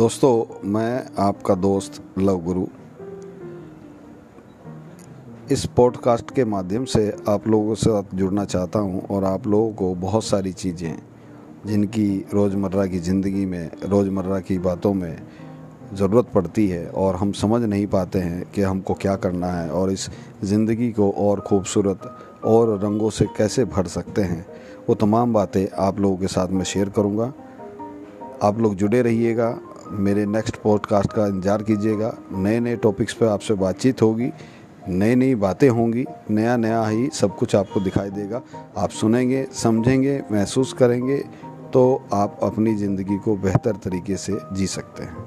दोस्तों, मैं आपका दोस्त, लव गुरु। इस पॉडकास्ट के माध्यम से आप लोगों से साथ जुड़ना चाहता हूँ और आप लोगों को बहुत सारी चीज़ें, जिनकी रोज़मर्रा की ज़िंदगी में, रोज़मर्रा की बातों में ज़रूरत पड़ती है और हम समझ नहीं पाते हैं कि हमको क्या करना है और इस ज़िंदगी को और खूबसूरत और रंगों से कैसे भर सकते हैं, वो तमाम बातें आप लोगों के साथ मैं शेयर करूँगा। आप लोग जुड़े रहिएगा। मेरे नेक्स्ट पॉडकास्ट का इंतज़ार कीजिएगा। नए नए टॉपिक्स पर आपसे बातचीत होगी नई नई बातें होंगी नया नया ही सब कुछ आपको दिखाई देगा। आप सुनेंगे, समझेंगे, महसूस करेंगे तो आप अपनी ज़िंदगी को बेहतर तरीके से जी सकते हैं।